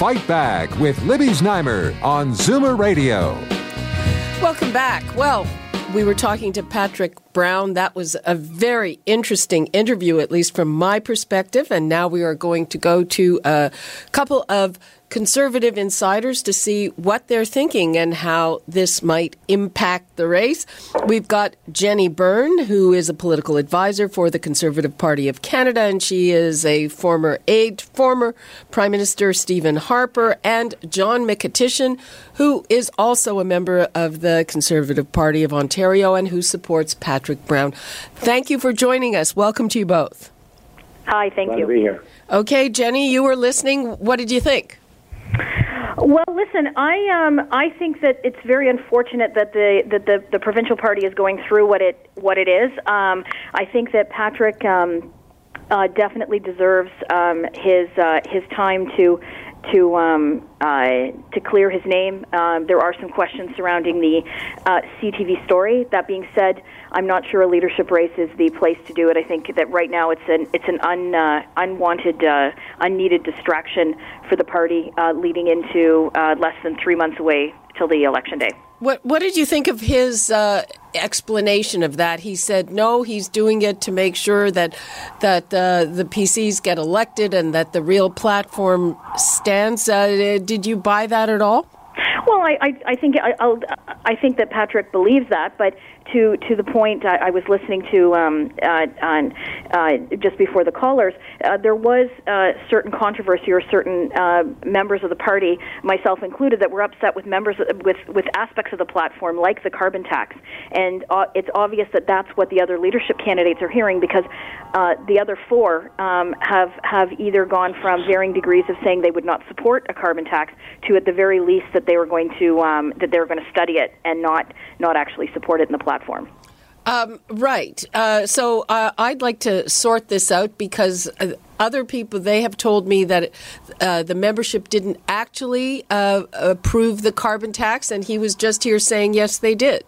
Fight Back with Libby Znaimer on Zoomer Radio. Welcome back. Well, we were talking to Patrick Brown. That was a very interesting interview, at least from my perspective. And now we are going to go to a couple of conservative insiders to see what they're thinking and how this might impact the race. We've got Jenny Byrne, who is a political advisor for the Conservative Party of Canada, and she is a former aide, former Prime Minister Stephen Harper, and John Mykytyshyn, who is also a member of the Conservative Party of Ontario and who supports Patrick Brown. Thank you for joining us. Welcome to you both. Hi, thank Glad you. to be here. Okay, Jenny, you were listening. What did you think? Well, listen, I um, I think that it's very unfortunate that the that the, the provincial party is going through what it what it is. Um, I think that Patrick um, uh, definitely deserves um, his uh, his time to to um, uh, to clear his name. Um, there are some questions surrounding the uh, CTV story. That being said, I'm not sure a leadership race is the place to do it. I think that right now it's an it's an un, uh, unwanted, uh, unneeded distraction for the party, uh, leading into uh, less than three months away till the election day. What What did you think of his uh, explanation of that? He said no, he's doing it to make sure that that uh, the PCs get elected and that the real platform stands. Uh, did you buy that at all? Well, I, I, I think I, I'll, I think that Patrick believes that, but to to the point I, I was listening to um, uh, on uh, just before the callers, uh, there was uh, certain controversy or certain uh, members of the party, myself included, that were upset with members with with aspects of the platform, like the carbon tax, and uh, it's obvious that that's what the other leadership candidates are hearing because uh, the other four um, have have either gone from varying degrees of saying they would not support a carbon tax to at the very least that they were going to um, that they were going to study it and not not actually support it in the platform. Um, right. Uh, so uh, I'd like to sort this out because uh, other people they have told me that uh, the membership didn't actually uh, approve the carbon tax, and he was just here saying yes, they did.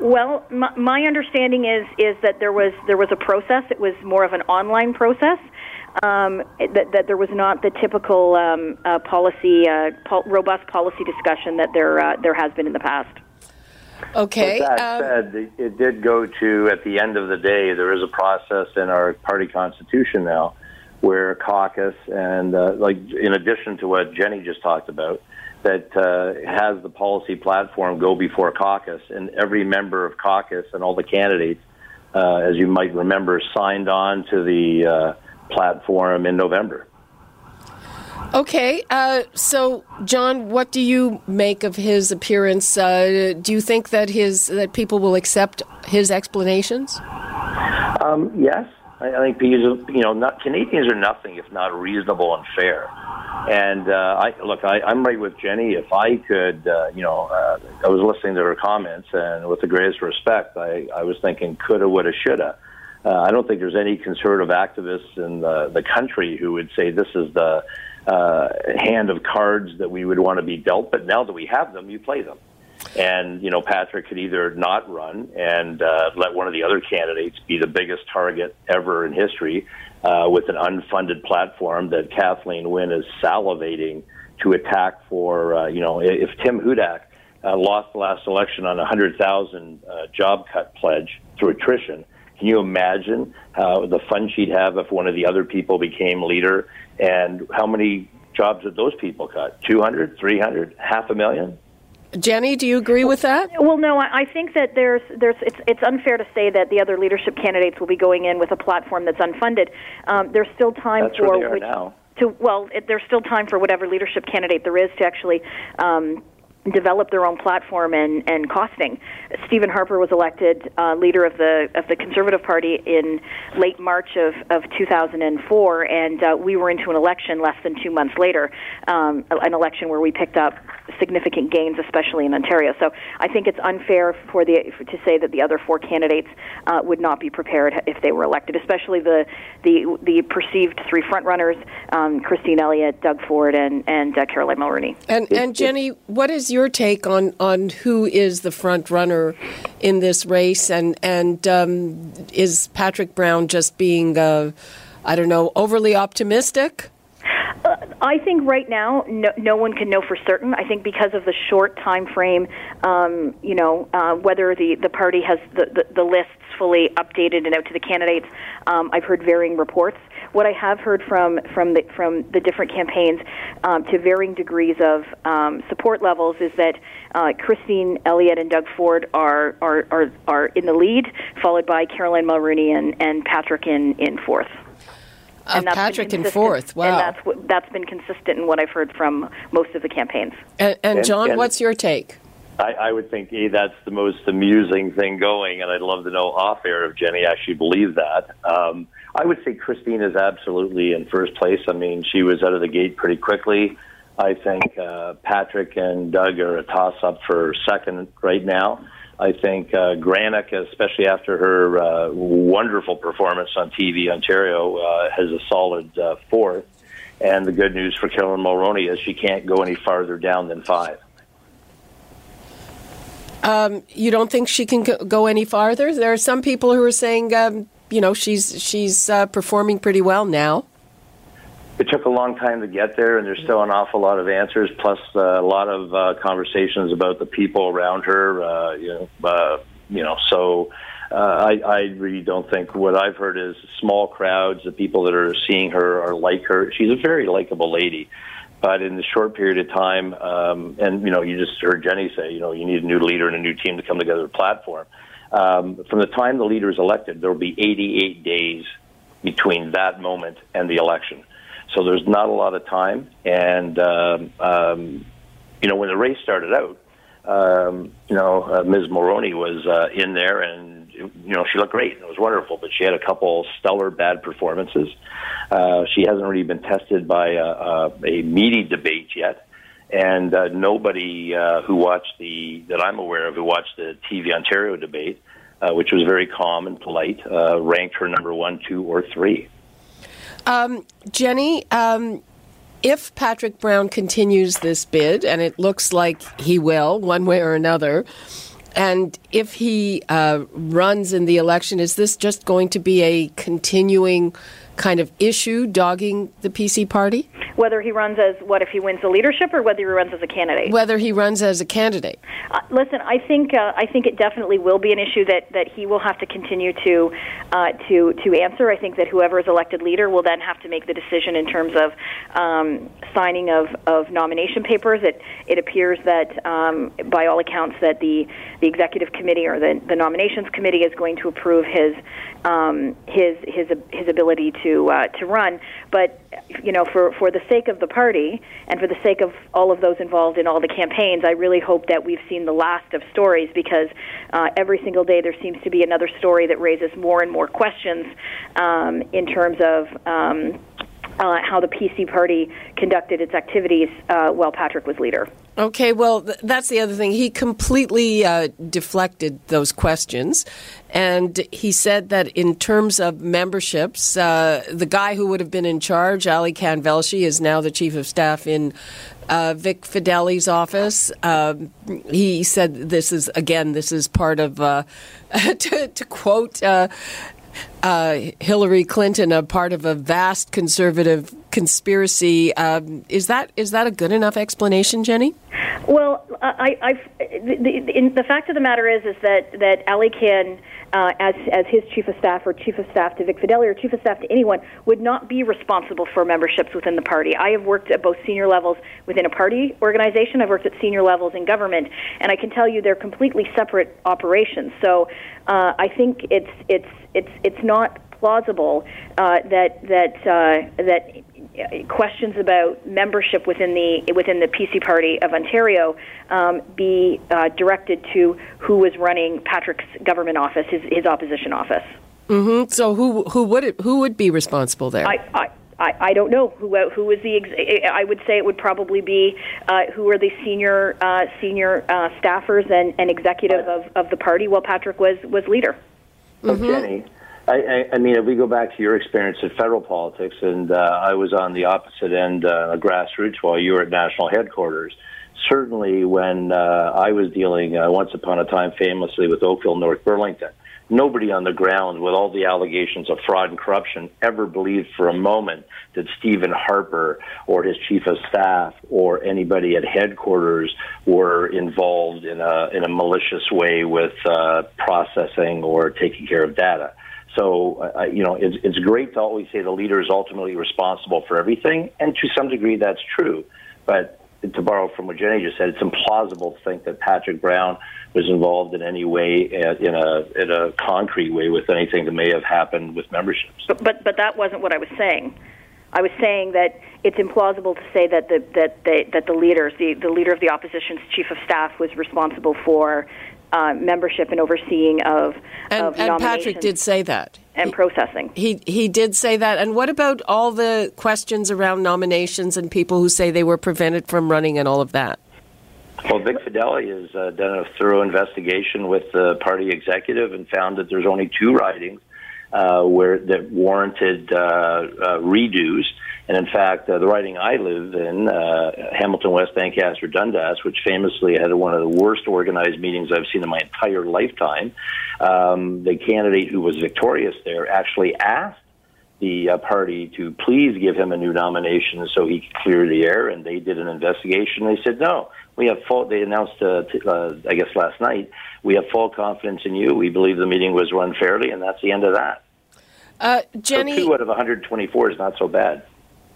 Well, my, my understanding is is that there was there was a process. It was more of an online process. Um, that, that there was not the typical um, uh, policy, uh, pol- robust policy discussion that there uh, there has been in the past. Okay. But that um, said, it- it did go to, at the end of the day, there is a process in our party constitution now where caucus and, uh, like, in addition to what Jenny just talked about, that uh, has the policy platform go before caucus, and every member of caucus and all the candidates, uh, as you might remember, signed on to the uh, platform in November. Okay, uh, so John, what do you make of his appearance? Uh, do you think that his that people will accept his explanations? Um, yes, I, I think because you know, not, Canadians are nothing if not reasonable and fair. And uh, I look, I, I'm right with Jenny. If I could, uh, you know, uh, I was listening to her comments, and with the greatest respect, I, I was thinking coulda, woulda, shoulda. Uh, I don't think there's any conservative activists in the, the country who would say this is the uh, hand of cards that we would want to be dealt. But now that we have them, you play them. And you know, Patrick could either not run and uh, let one of the other candidates be the biggest target ever in history uh, with an unfunded platform that Kathleen Wynne is salivating to attack for. Uh, you know, if Tim Hudak uh, lost the last election on a hundred thousand uh, job cut pledge through attrition. Can you imagine how the fun she'd have if one of the other people became leader? And how many jobs did those people cut? 200, 300, half a million? Jenny, do you agree with that? Well, no, I I think that there's there's it's it's unfair to say that the other leadership candidates will be going in with a platform that's unfunded. Um, there's still time That's for where they are which- now. to well, it, there's still time for whatever leadership candidate there is to actually um, develop their own platform and, and costing. Stephen Harper was elected uh, leader of the of the Conservative Party in late March of, of 2004, and uh, we were into an election less than two months later, um, an election where we picked up significant gains, especially in Ontario. So I think it's unfair for the to say that the other four candidates uh, would not be prepared if they were elected, especially the the the perceived three frontrunners: um, Christine Elliott, Doug Ford, and and uh, Caroline Mulroney. And and Jenny, what is your take on on who is the front runner in this race, and and um, is Patrick Brown just being, uh, I don't know, overly optimistic? I think right now, no, no, one can know for certain. I think because of the short time frame, um, you know, uh, whether the, the party has the, the, the, lists fully updated and out to the candidates, um, I've heard varying reports. What I have heard from from the from the different campaigns, um, to varying degrees of um, support levels, is that uh, Christine Elliott and Doug Ford are, are are are in the lead, followed by Caroline Mulroney and, and Patrick in in fourth. Uh, Patrick in fourth. Wow, and that's what, that's been consistent in what I've heard from most of the campaigns. And, and John, and, and what's your take? I, I would think hey, that's the most amusing thing going, and I'd love to know off air if Jenny actually believed that. Um, I would say Christine is absolutely in first place. I mean, she was out of the gate pretty quickly. I think uh, Patrick and Doug are a toss up for second right now. I think uh, Granic, especially after her uh, wonderful performance on TV Ontario, uh, has a solid uh, fourth. And the good news for Caroline Mulroney is she can't go any farther down than five. Um, you don't think she can go any farther? There are some people who are saying, um, you know, she's she's uh, performing pretty well now it took a long time to get there, and there's still an awful lot of answers, plus uh, a lot of uh, conversations about the people around her. Uh, you know, uh, you know, so uh, I, I really don't think what I've heard is small crowds. The people that are seeing her are like her. She's a very likable lady, but in the short period of time, um, and you know, you just heard Jenny say, you know, you need a new leader and a new team to come together a platform. Um, from the time the leader is elected, there will be 88 days between that moment and the election. So there's not a lot of time. And, um, um, you know, when the race started out, um, you know, uh, Ms. Mulroney was uh, in there and, you know, she looked great. And it was wonderful, but she had a couple stellar bad performances. Uh, she hasn't really been tested by a, a, a meaty debate yet. And uh, nobody uh, who watched the, that I'm aware of, who watched the TV Ontario debate, uh, which was very calm and polite, uh, ranked her number one, two, or three. Um, Jenny, um, if Patrick Brown continues this bid, and it looks like he will, one way or another, and if he uh, runs in the election, is this just going to be a continuing kind of issue dogging the PC party? Whether he runs as what if he wins the leadership, or whether he runs as a candidate. Whether he runs as a candidate. Uh, listen, I think uh, I think it definitely will be an issue that, that he will have to continue to uh, to to answer. I think that whoever is elected leader will then have to make the decision in terms of um, signing of, of nomination papers. It it appears that um, by all accounts that the the executive committee or the, the nominations committee is going to approve his um, his his his ability to uh, to run. But you know, for for the sake of the party and for the sake of all of those involved in all the campaigns, I really hope that we've seen the last of stories because uh, every single day there seems to be another story that raises more and more questions um, in terms of. Um, uh, how the PC party conducted its activities uh, while Patrick was leader. Okay, well, th- that's the other thing. He completely uh, deflected those questions. And he said that in terms of memberships, uh, the guy who would have been in charge, Alykhan Velshi, is now the chief of staff in uh, Vic Fedeli's office. Um, he said this is, again, this is part of, uh, to, to, quote, uh, Hillary Clinton a part of a vast conservative conspiracy. Um, is that is that a good enough explanation, Jenny? Well, I, I've, the, the, the fact of the matter is is that that Alykhan uh, as as his chief of staff or chief of staff to Vic Fedeli or chief of staff to anyone would not be responsible for memberships within the party. I have worked at both senior levels within a party organization. I've worked at senior levels in government, and I can tell you they're completely separate operations. So uh, I think it's it's it's it's not plausible uh, that that uh, that questions about membership within the within the PC Party of Ontario um, be uh, directed to who was running Patrick's government office, his, his opposition office. Mm-hmm. So who who would it, who would be responsible there? I, I, I, I don't know who uh, who is the. Ex- I would say it would probably be uh, who are the senior uh, senior uh, staffers and, and executive of, of the party while Patrick was was leader. Mm-hmm. Jenny, I, I, I mean, if we go back to your experience in federal politics, and uh, I was on the opposite end, uh, grassroots, while you were at national headquarters. Certainly, when uh, I was dealing uh, once upon a time famously with Oakville, North Burlington, nobody on the ground with all the allegations of fraud and corruption ever believed for a moment that Stephen Harper or his chief of staff or anybody at headquarters were involved in a in a malicious way with uh, processing or taking care of data. So, uh, you know, it's, it's great to always say the leader is ultimately responsible for everything, and to some degree that's true. But to borrow from what Jenny just said, it's implausible to think that Patrick Brown was involved in any way uh, in a in a concrete way with anything that may have happened with memberships. But but, but that wasn't what I was saying. I was saying that it's implausible to say that the that the, that the leaders, the, the leader of the opposition's chief of staff, was responsible for uh, membership and overseeing of and, of and Patrick did say that and he, processing. He he did say that. And what about all the questions around nominations and people who say they were prevented from running and all of that? Well, Vic Fedeli has uh, done a thorough investigation with the party executive and found that there's only two ridings uh, where that warranted uh, uh redos. And in fact, uh, the riding I live in, uh, Hamilton West Ancaster Dundas, which famously had one of the worst organized meetings I've seen in my entire lifetime, um, the candidate who was victorious there actually asked the uh, party to please give him a new nomination so he could clear the air, and they did an investigation. They said no. We have full. They announced, uh, t- uh, I guess, last night. We have full confidence in you. We believe the meeting was run fairly, and that's the end of that. Uh, Jenny, so two out of 124 is not so bad.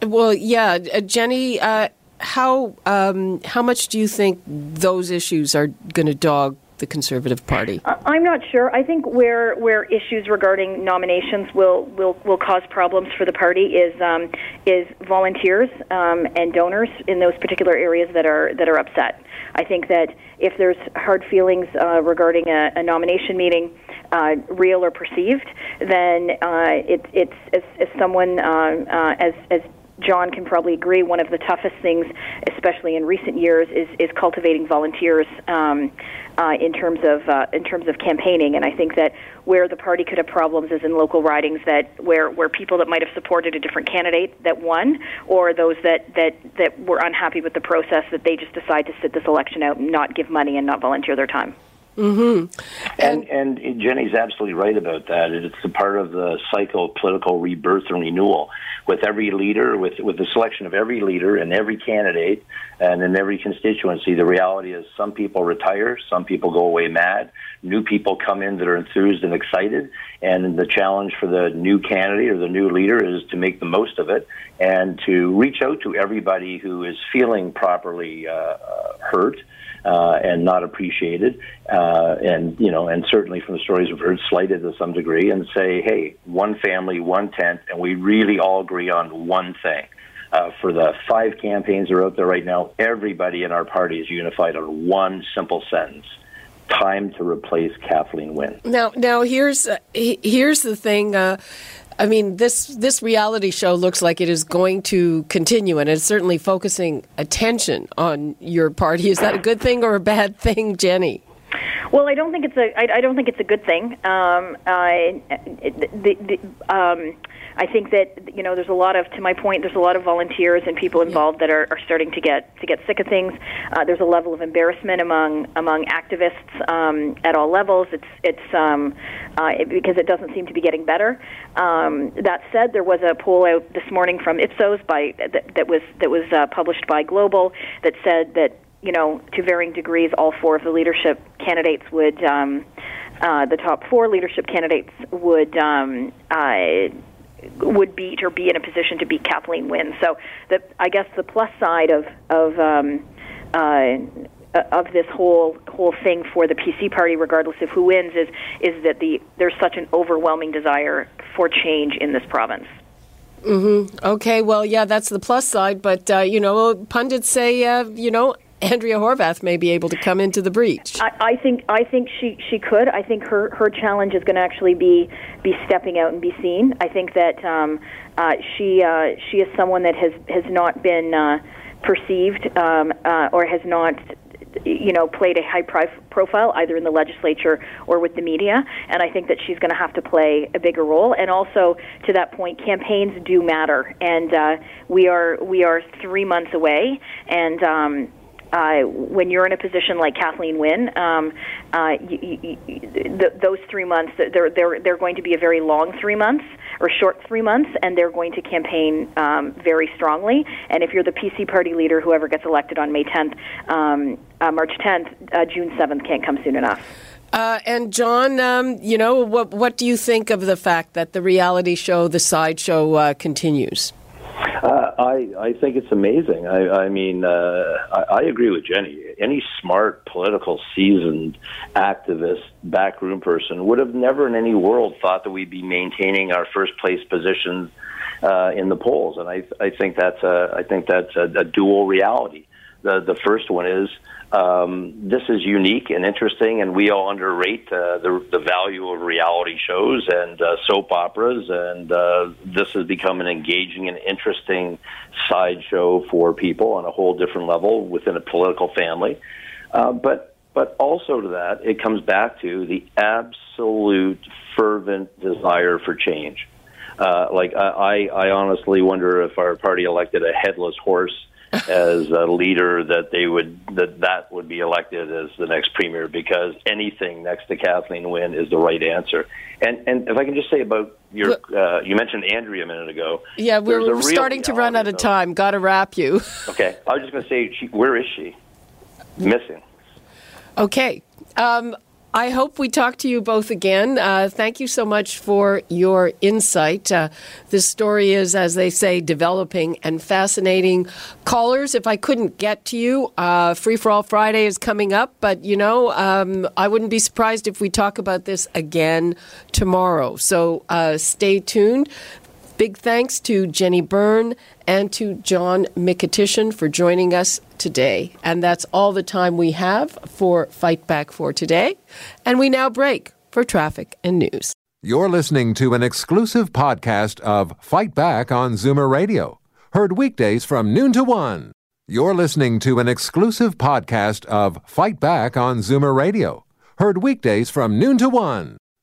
Well, yeah, uh, Jenny. Uh, how um, how much do you think those issues are going to dog the Conservative Party? I'm not sure. I think where where issues regarding nominations will will, will cause problems for the party is um, is volunteers um, and donors in those particular areas that are that are upset. I think that if there's hard feelings uh, regarding a, a nomination meeting, uh, real or perceived, then uh, it, it's as, as someone uh, uh, as as John can probably agree, one of the toughest things, especially in recent years, is, is cultivating volunteers um, uh, in terms of uh, in terms of campaigning. And I think that where the party could have problems is in local ridings that where where people that might have supported a different candidate that won, or those that that that were unhappy with the process that they just decide to sit this election out and not give money and not volunteer their time. Mm-hmm. And, and, and Jenny's absolutely right about that. It's a part of the cycle of political rebirth and renewal. With every leader, with with the selection of every leader and every candidate, and in every constituency, the reality is some people retire, some people go away mad, new people come in that are enthused and excited, and the challenge for the new candidate or the new leader is to make the most of it and to reach out to everybody who is feeling properly uh, uh hurt uh, and not appreciated, uh, and you know, and certainly from the stories we've heard, slighted to some degree, and say, hey, one family, one tent, and we really all agree on one thing. Uh, for the five campaigns that are out there right now, everybody in our party is unified on one simple sentence: time to replace Kathleen Wynne. Now, now here's uh, here's the thing. Uh, I mean, this this reality show looks like it is going to continue, and it's certainly focusing attention on your party. Is that a good thing or a bad thing, Jenny? Well, I don't think it's a. I, I don't think it's a good thing. Um, uh, the, the, um, I think that you know there's a lot of to my point there's a lot of volunteers and people involved that are, are starting to get to get sick of things. Uh, there's a level of embarrassment among among activists um, at all levels. It's it's um, uh, it, because it doesn't seem to be getting better. Um, that said, there was a poll out this morning from Ipsos by that, that was that was uh, published by Global that said that you know to varying degrees all four of the leadership candidates would. Um, uh, the top four leadership candidates would um, uh, would beat or be in a position to beat Kathleen Wynne. So, the, I guess the plus side of of um, uh, of this whole whole thing for the PC party, regardless of who wins, is is that the there's such an overwhelming desire for change in this province. Mm-hmm. Okay, well, yeah, that's the plus side, but, uh, you know, pundits say, uh, you know, Andrea Horwath may be able to come into the breach. I, I think I think she, she could. I think her, her challenge is going to actually be be stepping out and be seen. I think that um, uh, she uh, she is someone that has has not been uh, perceived um, uh, or has not you know, played a high profile either in the legislature or with the media. And I think that she's going to have to play a bigger role. And also, to that point, campaigns do matter. And uh, we are we are three months away. And um, uh, when you're in a position like Kathleen Wynne, um, uh, you, you, the, those three months they're they're they're going to be a very long three months or short three months, and they're going to campaign um, very strongly. And if you're the PC party leader, whoever gets elected on May 10th, um, uh, March 10th, uh, June 7th can't come soon enough. Uh, and John, um, you know, what what do you think of the fact that the reality show, the sideshow, uh, continues? Uh, I I think it's amazing. I I mean, uh, I, I agree with Jenny. Any smart, political, seasoned activist, backroom person would have never in any world thought that we'd be maintaining our first place positions uh, in the polls. And I I think that's a I think that's a, a dual reality. The the first one is um, this is unique and interesting, and we all underrate uh, the the value of reality shows and uh, soap operas. And uh, this has become an engaging and interesting sideshow for people on a whole different level within a political family. Uh, but but also to that, it comes back to the absolute fervent desire for change. Uh, like I, I honestly wonder if our party elected a headless horse as a leader that they would that that would be elected as the next premier because anything next to Kathleen Wynne is the right answer. And and if I can just say about your uh, you mentioned Andrea a minute ago. Yeah, we're, we're starting to run out of time. Got to wrap you. okay, I was just going to say, she, where is she? Missing. Okay. Um, I hope we talk to you both again. Uh, thank you so much for your insight. Uh, this story is, as they say, developing and fascinating. Callers, if I couldn't get to you, uh, Free for All Friday is coming up, but you know, um, I wouldn't be surprised if we talk about this again tomorrow. So uh, stay tuned. Big thanks to Jenny Byrne and to John Mykytyshyn for joining us today. And that's all the time we have for Fight Back for today. And we now break for traffic and news. You're listening to an exclusive podcast of Fight Back on Zoomer Radio, heard weekdays from noon to one. You're listening to an exclusive podcast of Fight Back on Zoomer Radio, heard weekdays from noon to one.